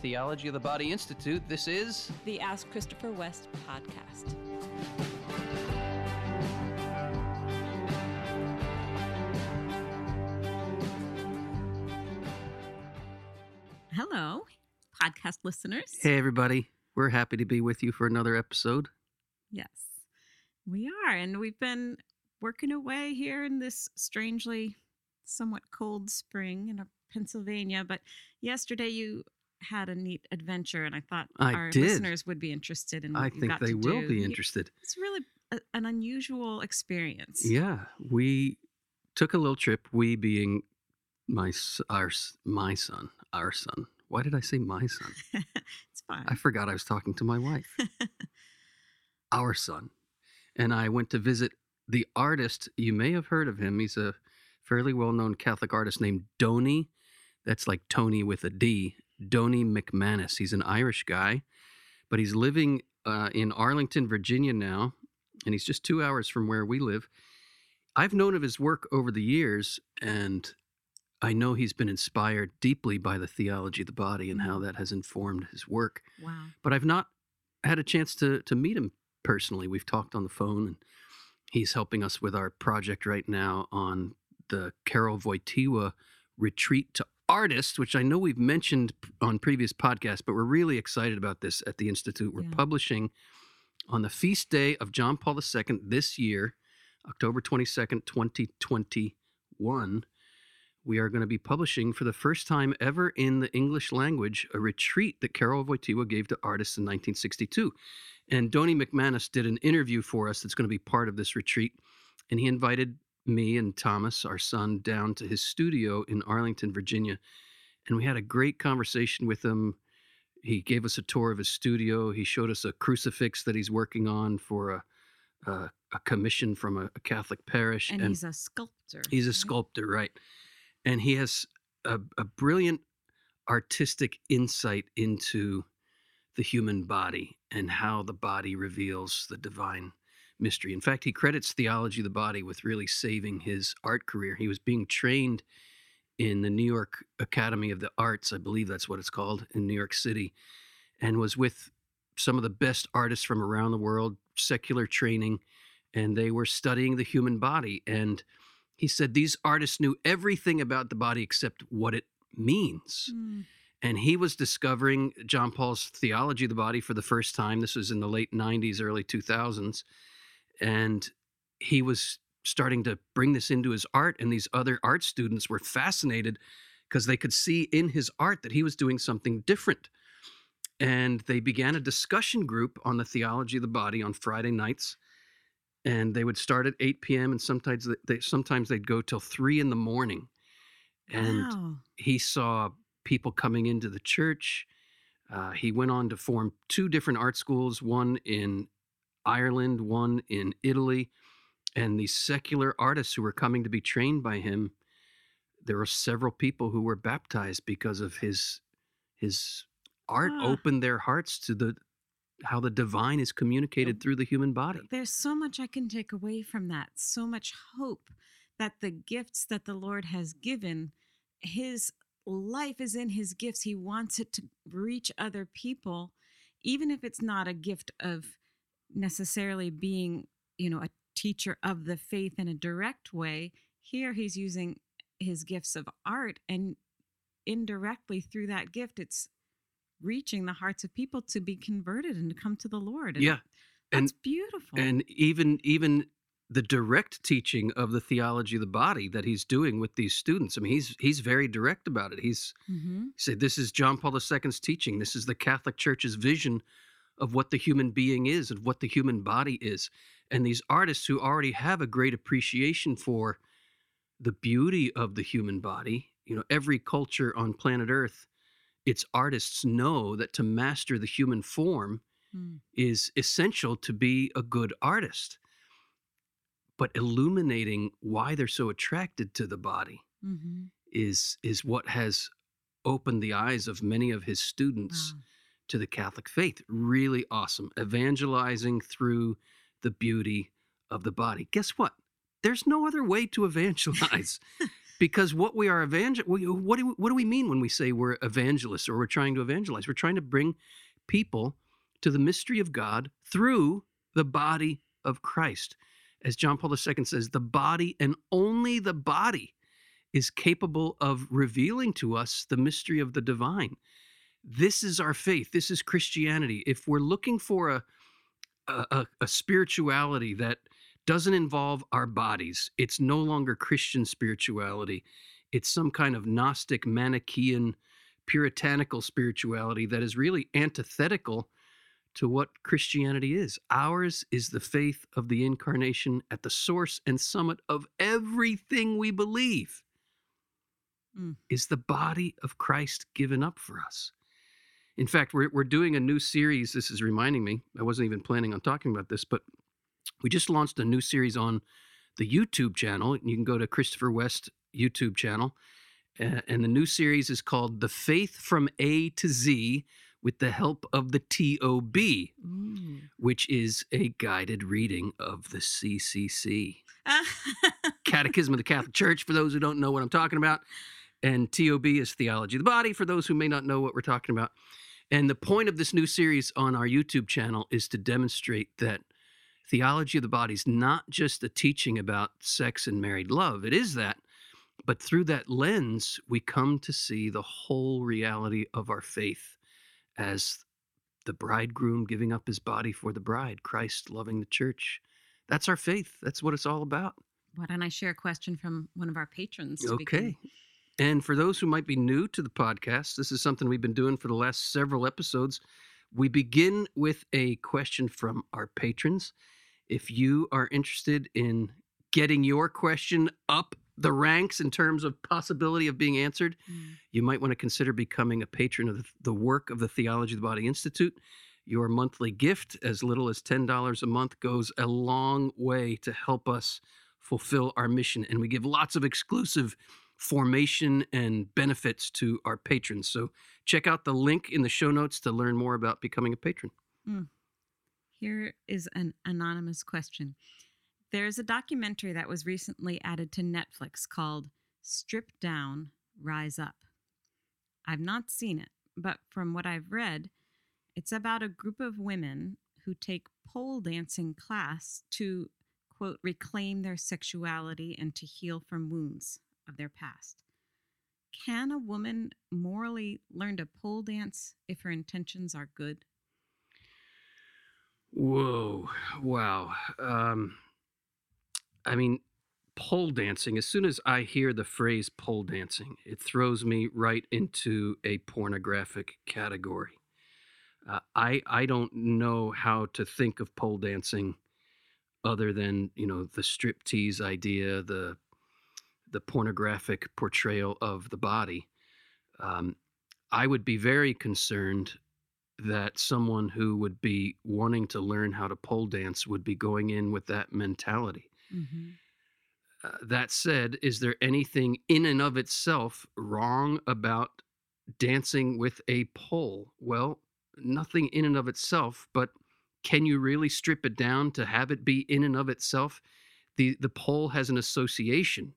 Theology of the Body Institute. This is the Ask Christopher West podcast. Hello, podcast listeners. Hey, everybody. We're happy to be with you for another episode. Yes, we are. And we've been working away here in this strangely somewhat cold spring in Pennsylvania. But yesterday you had a neat adventure, and I thought I our did. listeners would be interested in what I you think got they will do. be interested. It's really a, an unusual experience. Yeah, we took a little trip. We being my our my son, our son. Why did I say my son? it's fine. I forgot I was talking to my wife. our son, and I went to visit the artist. You may have heard of him. He's a fairly well-known Catholic artist named Dony. That's like Tony with a D. Dony MacManus. He's an Irish guy, but he's living uh, in Arlington, Virginia now, and he's just two hours from where we live. I've known of his work over the years, and I know he's been inspired deeply by the theology of the body and how that has informed his work wow. but I've not had a chance to to meet him personally. We've talked on the phone, and he's helping us with our project right now on the Karol Wojtyła retreat to artists, which I know we've mentioned on previous podcasts, but we're really excited about this at the Institute. We're Yeah. publishing on the feast day of John Paul II this year, October 22nd, 2021 we are going to be publishing for the first time ever in the English language a retreat that Karol Wojtyła gave to artists in 1962. And Dony MacManus did an interview for us that's going to be part of this retreat. And he invited me and Thomas, our son, down to his studio in Arlington, Virginia. And we had a great conversation with him. He gave us a tour of his studio. He showed us a crucifix that he's working on for a, a, a commission from a, a Catholic parish. And, he's a sculptor. He's a right? sculptor, right? And he has a, a brilliant artistic insight into the human body and how the body reveals the divine mystery. In fact, he credits theology of the body with really saving his art career. He was being trained in the New York Academy of the Arts, I believe that's what it's called, in New York City, and was with some of the best artists from around the world, secular training, and they were studying the human body. And he said these artists knew everything about the body except what it means. Mm, And he was discovering John Paul's theology of the body for the first time. This was in the late 90s, early 2000s. And he was starting to bring this into his art. And these other art students were fascinated because they could see in his art that he was doing something different. And they began a discussion group on the theology of the body on Friday nights. And they would start at 8 p.m. and sometimes they, sometimes they'd go till three in the morning. And wow. he saw people coming into the church. Uh, he went on to form two different art schools, one in Ireland, one in Italy. And these secular artists who were coming to be trained by him, there were several people who were baptized because of his his art Ah. opened their hearts to the how the divine is communicated through the human body. There's so much I can take away from that. So much hope that the gifts that the Lord has given, his life is in his gifts. He wants it to reach other people, even if it's not a gift of necessarily being, you know, a teacher of the faith in a direct way. Here he's using his gifts of art and indirectly through that gift it's reaching the hearts of people to be converted and to come to the Lord. And Yeah. And- that's beautiful. and even even the direct teaching of the theology of the body that he's doing with these students. I mean, he's he's very direct about it. He's hmm he said this is John Paul II's teaching. This is the Catholic Church's vision of what the human being is and what the human body is. And these artists who already have a great appreciation for the beauty of the human body, you know, every culture on planet Earth, its artists know that to master the human form Mm. is essential to be a good artist. But illuminating why they're so attracted to the body hmm is is what has opened the eyes of many of his students Wow. To the Catholic faith. Really awesome. Evangelizing through the beauty of the body. Guess what? There's no other way to evangelize. because what we are evangel what do we, what do we mean when we say we're evangelists or we're trying to evangelize we're trying to bring people to the mystery of god through the body of christ as john paul ii says the body and only the body is capable of revealing to us the mystery of the divine this is our faith this is christianity if we're looking for a a, a spirituality that doesn't involve our bodies. It's no longer Christian spirituality. It's some kind of Gnostic, Manichaean, puritanical spirituality that is really antithetical to what Christianity is. Ours is the faith of the incarnation at the source and summit of everything we believe. Mm. Is the body of Christ given up for us? In fact, we're, we're doing a new series. This is reminding me. I wasn't even planning on talking about this, but we just launched a new series on the YouTube channel. You can go to Christopher West YouTube channel. Uh, and the new series is called The Faith from A to Z with the help of the TOB, mm. which is a guided reading of the CCC. Catechism of the Catholic Church, for those who don't know what I'm talking about. And TOB is Theology of the Body, for those who may not know what we're talking about. And the point of this new series on our YouTube channel is to demonstrate that theology of the body is not just a teaching about sex and married love. It is that. But through that lens, we come to see the whole reality of our faith as the bridegroom giving up his body for the bride, Christ loving the church. That's our faith. That's what it's all about. Why don't I share a question from one of our patrons? Okay. And for those who might be new to the podcast, this is something we've been doing for the last several episodes. We begin with a question from our patrons. If you are interested in getting your question up the ranks in terms of possibility of being answered, mm. you might want to consider becoming a patron of the work of the Theology of the Body Institute. Your monthly gift, as little as $10 a month, goes a long way to help us fulfill our mission. And we give lots of exclusive formation and benefits to our patrons. So check out the link in the show notes to learn more about becoming a patron. Mm. Here is an anonymous question. There's a documentary that was recently added to Netflix called Strip Down, Rise Up. I've not seen it, but from what I've read, it's about a group of women who take pole dancing class to quote reclaim their sexuality and to heal from wounds of their past. Can a woman morally learn to pole dance if her intentions are good? Whoa, wow. Um, I mean, pole dancing, as soon as I hear the phrase pole dancing, it throws me right into a pornographic category. Uh, I I don't know how to think of pole dancing other than you know the striptease idea, the the pornographic portrayal of the body. Um, I would be very concerned that someone who would be wanting to learn how to pole dance would be going in with that mentality. Mm-hmm. Uh, that said, is there anything in and of itself wrong about dancing with a pole? Well, nothing in and of itself, but can you really strip it down to have it be in and of itself? The the pole has an association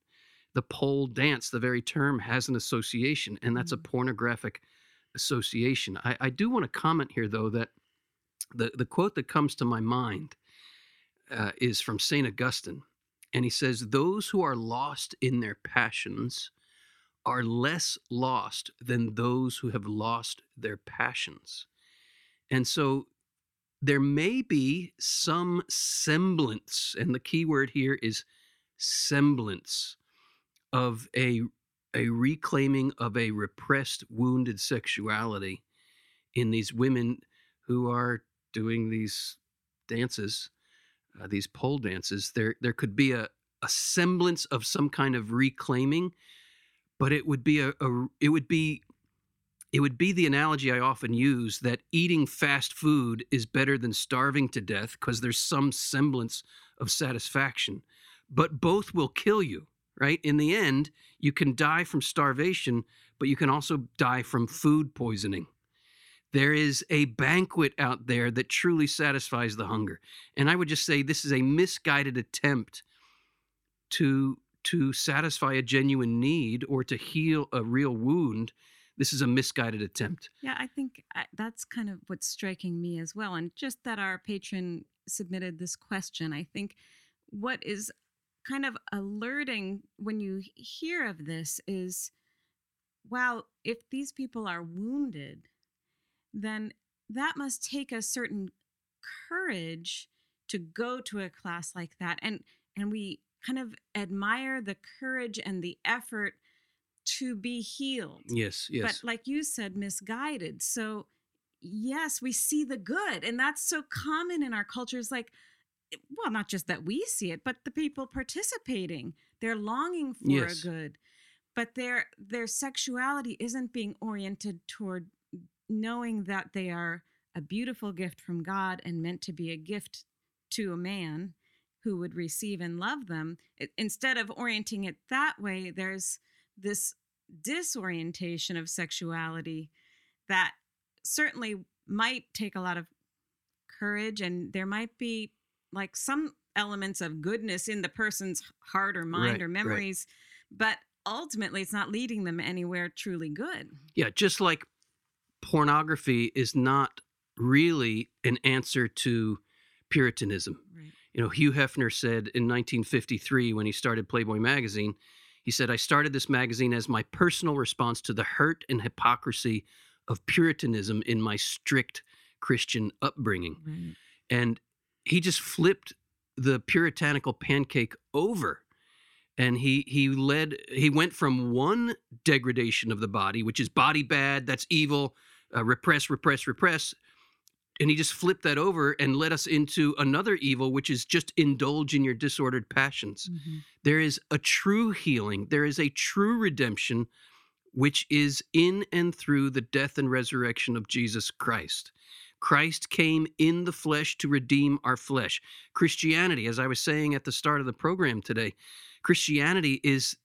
the pole dance, the very term has an association, and that's a mm. pornographic association. I, I do want to comment here, though, that the, the quote that comes to my mind uh, is from St. Augustine. And he says, Those who are lost in their passions are less lost than those who have lost their passions. And so there may be some semblance, and the key word here is semblance of a a reclaiming of a repressed wounded sexuality in these women who are doing these dances uh, these pole dances there there could be a, a semblance of some kind of reclaiming but it would be a, a it would be it would be the analogy I often use that eating fast food is better than starving to death because there's some semblance of satisfaction. But both will kill you right? In the end, you can die from starvation, but you can also die from food poisoning. There is a banquet out there that truly satisfies the hunger. And I would just say this is a misguided attempt to to satisfy a genuine need or to heal a real wound, this is a misguided attempt. Yeah, I think uh, that's kind of what's striking me as well. And just that our patron submitted this question, I think what is kind of alerting when you hear of this is wow, if these people are wounded, then that must take a certain courage to go to a class like that. And and we kind of admire the courage and the effort to be healed. Yes, yes. But like you said, misguided. So yes, we see the good. And that's so common in our cultures. Like, well, not just that we see it, but the people participating. They're longing for Yes. a good. But their their sexuality isn't being oriented toward knowing that they are a beautiful gift from God and meant to be a gift to a man who would receive and love them. It, instead of orienting it that way, there's this disorientation of sexuality that certainly might take a lot of courage and there might be like some elements of goodness in the person's heart or mind Right, or right. memories but ultimately it's not leading them anywhere truly good Yeah, just like pornography is not really an answer to Puritanism. right You know, Hugh Hefner said in 1953 when he started Playboy magazine, he said, I started this magazine as my personal response to the hurt and hypocrisy of Puritanism in my strict Christian upbringing. right And he just flipped the puritanical pancake over. And he he led he went from one degradation of the body, which is body bad, that's evil, uh, repress, repress, repress, and he just flipped that over and led us into another evil, which is just indulge in your disordered passions. Mhm. There is a true healing. There is a true redemption, which is in and through the death and resurrection of Jesus Christ. Christ came in the flesh to redeem our flesh. Christianity, as I was saying at the start of the program today, Christianity is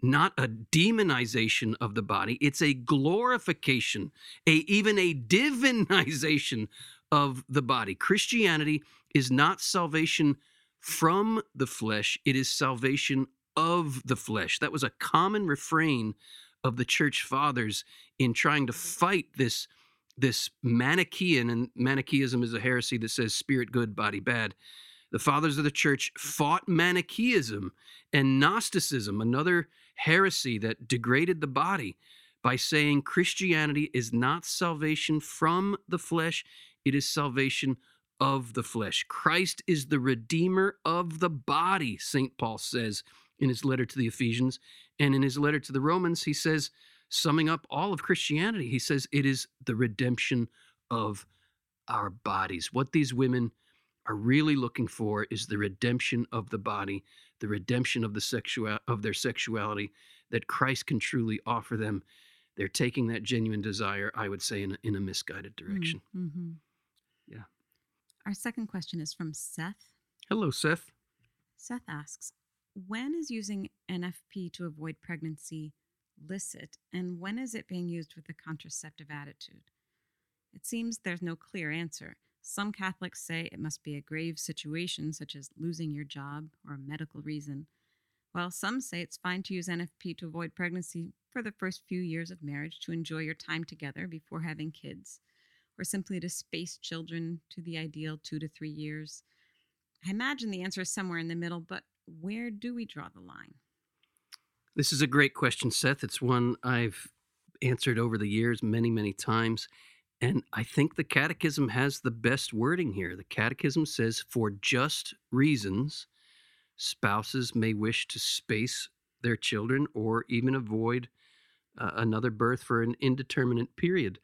not a demonization of the body. It's a glorification a even a divinization of the body. Christianity is not salvation from the flesh. It is salvation of the flesh. That was a common refrain of the church fathers in trying to fight this this manichaean and manichaeism is a heresy that says spirit good body bad. The fathers of the church fought manichaeism and gnosticism another heresy that degraded the body by saying christianity is not salvation from the flesh it is salvation of the flesh. Christ is the redeemer of the body st paul says in his letter to the ephesians and in his letter to the romans he says summing up all of christianity he says it is the redemption of our bodies what these women are really looking for is the redemption of the body the redemption of the sexual of their sexuality that christ can truly offer them they're taking that genuine desire i would say in a, in a misguided direction Mm-hmm. Yeah. Our second question is from Seth. hello seth Seth asks, when is using NFP to avoid pregnancy licit, and when is it being used with a contraceptive attitude? It seems there's no clear answer. Some Catholics say it must be a grave situation, such as losing your job or a medical reason, while some say it's fine to use NFP to avoid pregnancy for the first few years of marriage to enjoy your time together before having kids, or simply to space children to the ideal two to three years. I imagine the answer is somewhere in the middle, but where do we draw the line? This is a great question, Seth. It's one I've answered over the years many, many times. And I think the Catechism has the best wording here. The Catechism says, for just reasons, spouses may wish to space their children or even avoid uh, another birth for an indeterminate period.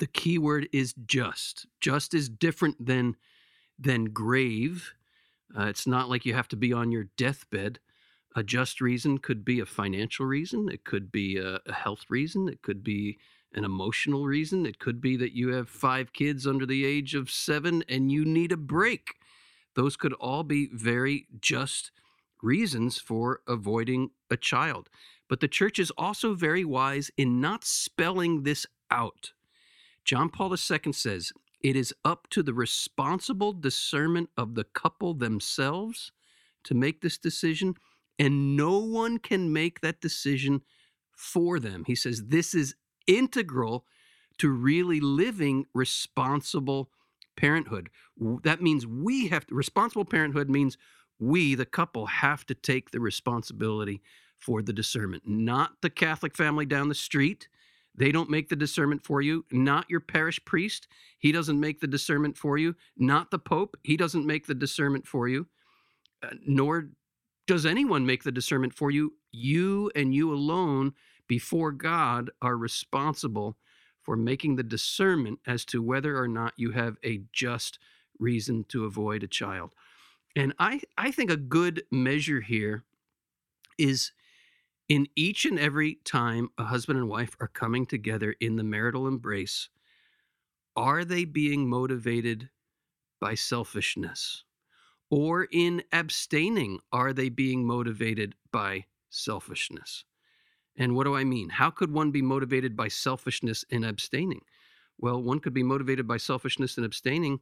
The key word is just. Just is different than than grave. Uh, it's not like you have to be on your deathbed a just reason could be a financial reason it could be a, a health reason it could be an emotional reason it could be that you have five kids under the age of seven and you need a break. Those could all be very just reasons for avoiding a child. But the church is also very wise in not spelling this out. John paul ii says it is up to the responsible discernment of the couple themselves to make this decision and no one can make that decision for them. He says this is integral to really living responsible parenthood. That means we have to, responsible parenthood means we, the couple, have to take the responsibility for the discernment, not the Catholic family down the street. They don't make the discernment for you, not your parish priest. He doesn't make the discernment for you, not the Pope. He doesn't make the discernment for you, uh, nor does anyone make the discernment for you. You and you alone before God are responsible for making the discernment as to whether or not you have a just reason to avoid a child. And I, I think a good measure here is in each and every time a husband and wife are coming together in the marital embrace, are they being motivated by selfishness? Or in abstaining, are they being motivated by selfishness? And what do I mean? How could one be motivated by selfishness in abstaining? Well, one could be motivated by selfishness in abstaining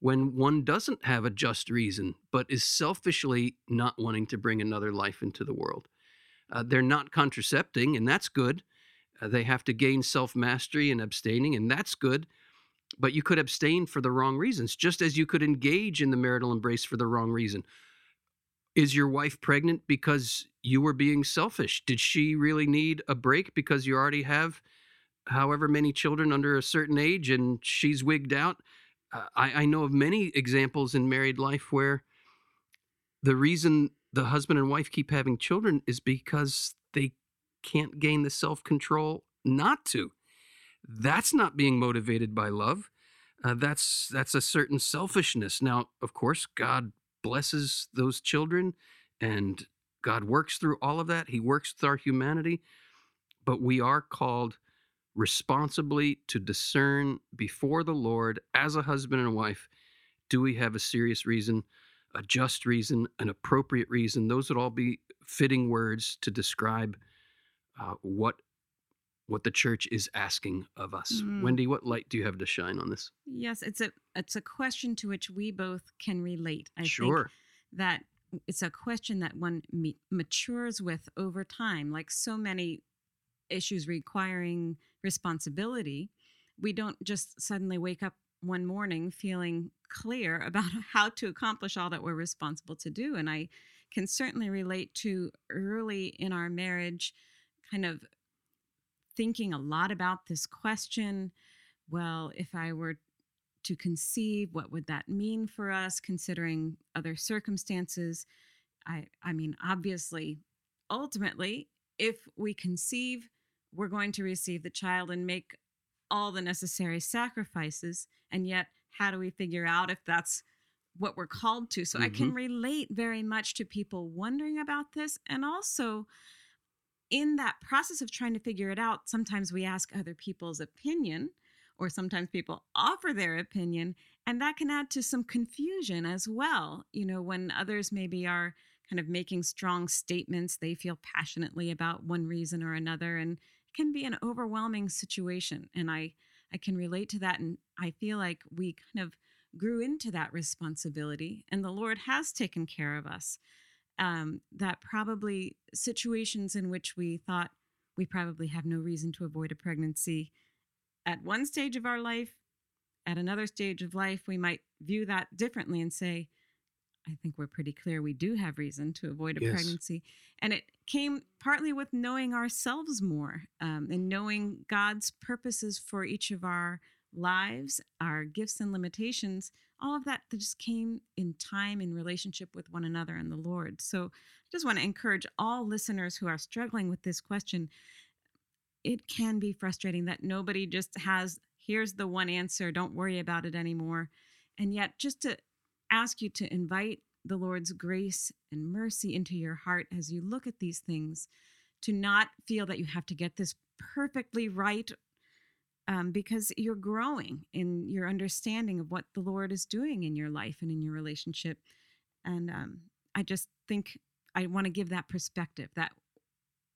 when one doesn't have a just reason, but is selfishly not wanting to bring another life into the world. Uh, they're not contracepting, and that's good. Uh, they have to gain self mastery in abstaining, and that's good. But you could abstain for the wrong reasons, just as you could engage in the marital embrace for the wrong reason. Is your wife pregnant because you were being selfish? Did she really need a break because you already have however many children under a certain age and she's wigged out? Uh, I, I know of many examples in married life where the reason the husband and wife keep having children is because they can't gain the self control not to. That's not being motivated by love. Uh, that's that's a certain selfishness. Now, of course, God blesses those children and God works through all of that. He works with our humanity, but we are called responsibly to discern before the Lord as a husband and wife do we have a serious reason, a just reason, an appropriate reason? Those would all be fitting words to describe uh, what what the church is asking of us. Mm. Wendy, what light do you have to shine on this? Yes, it's a it's a question to which we both can relate. I sure. think that it's a question that one matures with over time, like so many issues requiring responsibility. We don't just suddenly wake up one morning feeling clear about how to accomplish all that we're responsible to do. And I can certainly relate to early in our marriage kind of thinking a lot about this question. Well, if I were to conceive, what would that mean for us, considering other circumstances? I, I mean, obviously, ultimately, if we conceive, we're going to receive the child and make all the necessary sacrifices. And yet, how do we figure out if that's what we're called to? So mm-hmm. I can mm-hmm. relate very much to people wondering about this and also in that process of trying to figure it out, sometimes we ask other people's opinion, or sometimes people offer their opinion, and that can add to some confusion as well. You know, when others maybe are kind of making strong statements, they feel passionately about one reason or another, and it can be an overwhelming situation. And I, I can relate to that, and I feel like we kind of grew into that responsibility, and the Lord has taken care of us um, that probably situations in which we thought we probably have no reason to avoid a pregnancy at one stage of our life, at another stage of life, we might view that differently and say, I think we're pretty clear we do have reason to avoid a yes. pregnancy. And it came partly with knowing ourselves more um, and knowing God's purposes for each of our lives, our gifts and limitations, all of that just came in time in relationship with one another and the Lord. So I just want to encourage all listeners who are struggling with this question. It can be frustrating that nobody just has, here's the one answer, don't worry about it anymore. And yet, just to ask you to invite the Lord's grace and mercy into your heart as you look at these things, to not feel that you have to get this perfectly right um, because you're growing in your understanding of what the Lord is doing in your life and in your relationship. And um, I just think I want to give that perspective that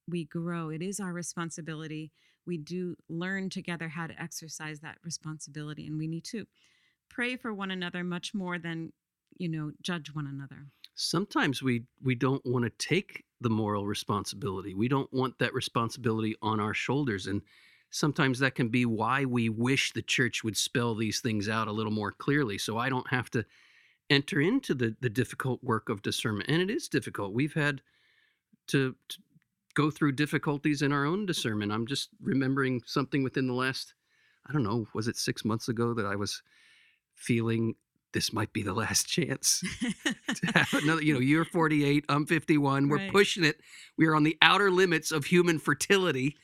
we grow. It is our responsibility. We do learn together how to exercise that responsibility, and we need to pray for one another much more than you know judge one another. Sometimes we we don't want to take the moral responsibility. We don't want that responsibility on our shoulders. And sometimes that can be why we wish the church would spell these things out a little more clearly so I don't have to enter into the, the difficult work of discernment. And it is difficult. We've had to, to go through difficulties in our own discernment. I'm just remembering something within the last, I don't know, was it six months ago that I was feeling this might be the last chance to have another. You know, you're 48, I'm 51. We're Right. pushing it. We are on the outer limits of human fertility.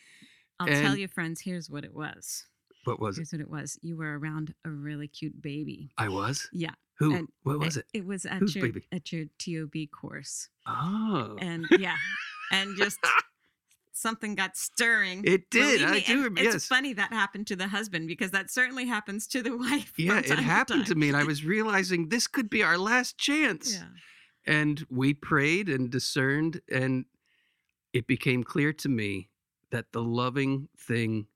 I'll tell you, friends, here's what it was. What was it? Here's what it was. You were around a really cute baby. I was. Yeah. Who? and what was it? It was at Whose your baby? at your TOB course. Oh, And yeah. and just something got stirring. it did. I do. and. It's Yes. funny that happened to the husband because that certainly happens to the wife. Yeah, it happened to time. me, and I was realizing this could be our last chance. Yeah. And we prayed and discerned, and it became clear to me that the loving thing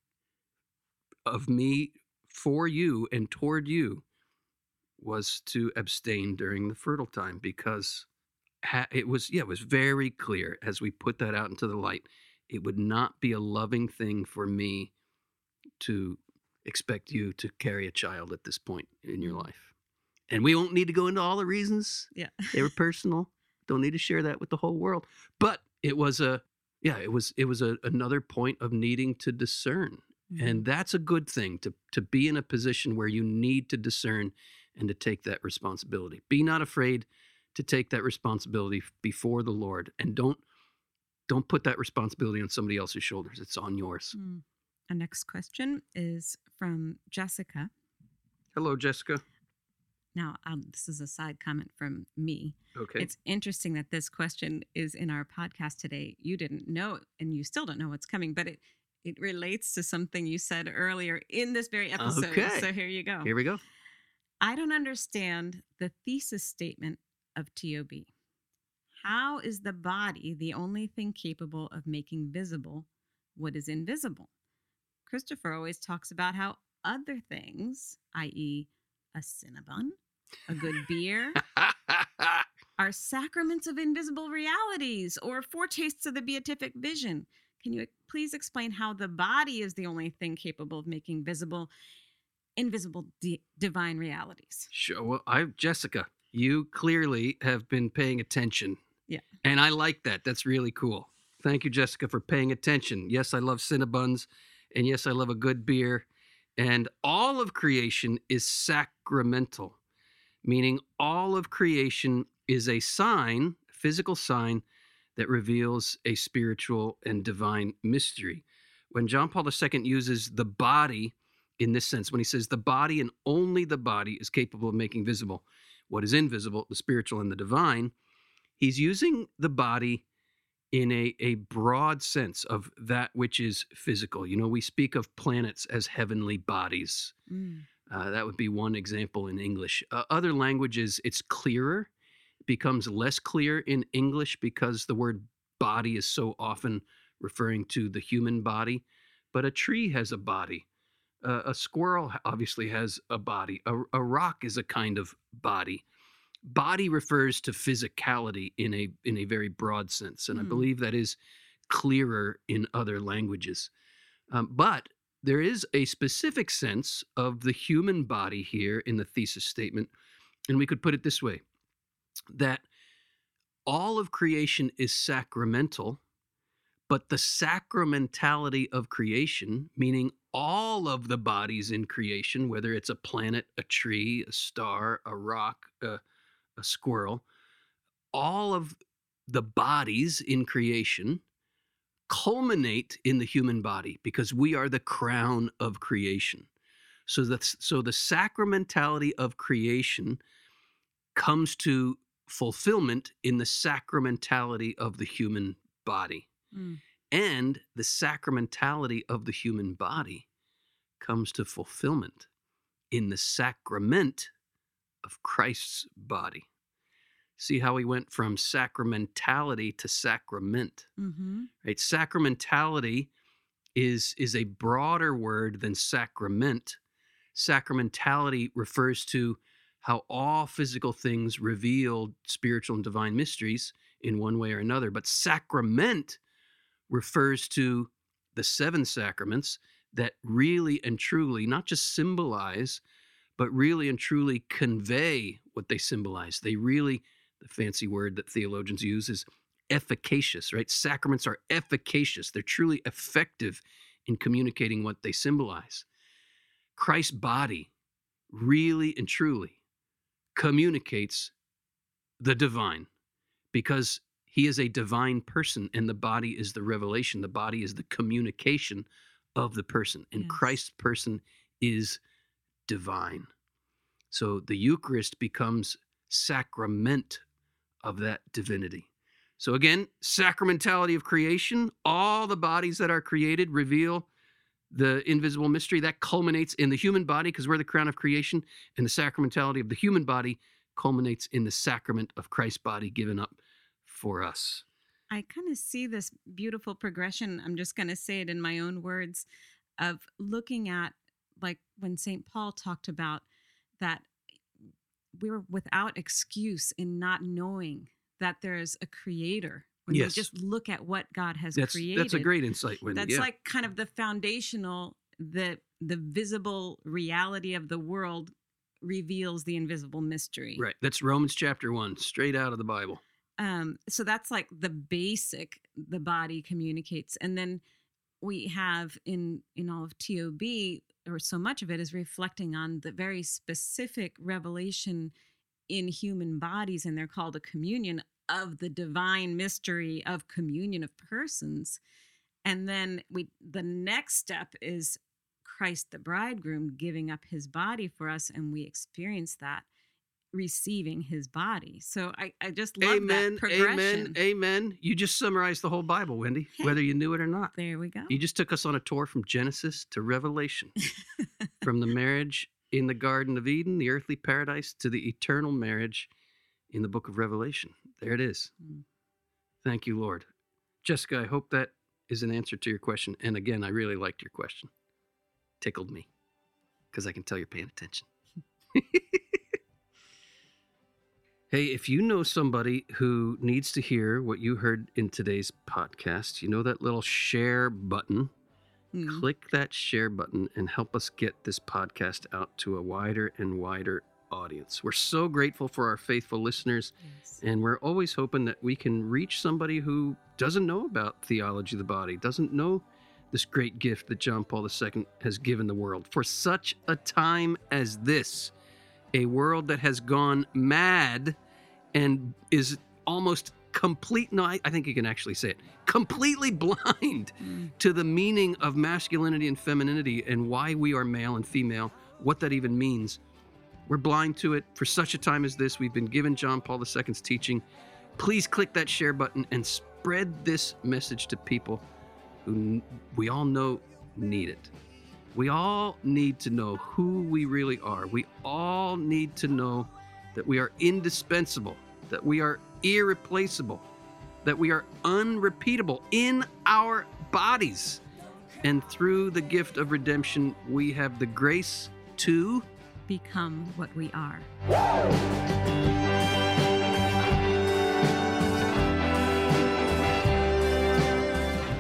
of me for you and toward you was to abstain during the fertile time because it was yeah it was very clear as we put that out into the light it would not be a loving thing for me to expect you to carry a child at this point in your Mm. life and we won't need to go into all the reasons Yeah. they were personal don't need to share that with the whole world but it was a yeah it was it was a, another point of needing to discern Mm-hmm. and that's a good thing to to be in a position where you need to discern and to take that responsibility be not afraid to take that responsibility before the lord and don't don't put that responsibility on somebody else's shoulders it's on yours Mm. Our next question is from Jessica. hello jessica Now, um, this is a side comment from me. okay It's interesting that this question is in our podcast today. You didn't know, and you still don't know what's coming, but it it relates to something you said earlier in this very episode. Okay. So here you go. here we go I don't understand the thesis statement of TOB. How is the body the only thing capable of making visible what is invisible? Christopher always talks about how other things, i.e., a Cinnabon, a good beer, are sacraments of invisible realities or foretastes of the beatific vision. Can you please explain how the body is the only thing capable of making visible invisible di- divine realities? Sure. Well, I, Jessica, you clearly have been paying attention. Yeah. And I like that. That's really cool. Thank you, Jessica, for paying attention. Yes, I love Cinnabons, and yes, I love a good beer. And all of creation is sacramental, meaning all of creation is a sign, physical sign, that reveals a spiritual and divine mystery. When John Paul II uses the body in this sense, when he says the body and only the body is capable of making visible what is invisible, the spiritual and the divine, he's using the body in a, a broad sense of that which is physical. You know, we speak of planets as heavenly bodies. Mm. Uh, that would be one example in English. Uh, other languages, it's clearer, it becomes less clear in English because the word body is so often referring to the human body. But a tree has a body. Uh, a squirrel obviously has a body. A, a rock is a kind of body. Body refers to physicality in a in a very broad sense, and I Hmm. believe that is clearer in other languages. Um, but there is a specific sense of the human body here in the thesis statement, and we could put it this way: that all of creation is sacramental, but the sacramentality of creation, meaning all of the bodies in creation, whether it's a planet, a tree, a star, a rock, a, a squirrel, all of the bodies in creation culminate in the human body because we are the crown of creation. So that's so the sacramentality of creation comes to fulfillment in the sacramentality of the human body. Mm. And the sacramentality of the human body comes to fulfillment in the sacrament of Christ's body. See how we went from sacramentality to sacrament Mm-hmm. right sacramentality is is a broader word than sacrament sacramentality refers to how all physical things reveal spiritual and divine mysteries in one way or another. But sacrament refers to the seven sacraments that really and truly not just symbolize, but really and truly convey what they symbolize. They really, the fancy word that theologians use is efficacious, right? Sacraments are efficacious, they're truly effective in communicating what they symbolize. Christ's body really and truly communicates the divine because he is a divine person and the body is the revelation the body is the communication of the person and Yes. christ's person is divine. So the eucharist becomes sacrament of that divinity. So again sacramentality of creation. All the bodies that are created reveal the invisible mystery that culminates in the human body because we're the crown of creation and the sacramentality of the human body culminates in the sacrament of christ's body given up for us. I kind of see this beautiful progression. I'm just going to say it in my own words of looking at, like, when St. Paul talked about that we were without excuse in not knowing that there's a creator. When Yes. we just look at what God has that's created. that's a great insight Wendy. That's yeah. like kind of the foundational, the the visible reality of the world reveals the invisible mystery. right that's romans chapter 1 straight out of the bible um so that's like the basic the body communicates and then we have in in all of tob or so much of it is reflecting on the very specific revelation in human bodies and they're called a communion of the divine mystery of communion of persons. And then we the next step is christ the bridegroom giving up his body for us and we experience that receiving his body. So i, I just love amen that progression. amen. Amen you just summarized the whole bible wendy Hey. whether you knew it or not. There we go. You just took us on a tour from genesis to revelation from the marriage in the garden of eden the earthly paradise to the eternal marriage in the book of revelation. There it is. Mm. thank you lord. Jessica i hope that is an answer to your question. And again i really liked your question. Tickled me because i can tell you're paying attention Hey, if you know somebody who needs to hear what you heard in today's podcast, you know that little share button. Mm. Click that share button and help us get this podcast out to a wider and wider audience. We're so grateful for our faithful listeners, Yes. and we're always hoping that we can reach somebody who doesn't know about theology of the body, doesn't know this great gift that John Paul II has given the world for such a time as this a world that has gone mad and is almost complete no I, I think you can actually say it completely blind Mm. to the meaning of masculinity and femininity and why we are male and female what that even means. We're blind to it. For such a time as this we've been given john paul ii's teaching. Please click that share button and spread this message to people who we all know need it we all need to know who we really are. We all need to know that we are indispensable, that we are irreplaceable, that we are unrepeatable in our bodies. And through the gift of redemption, we have the grace to become what we are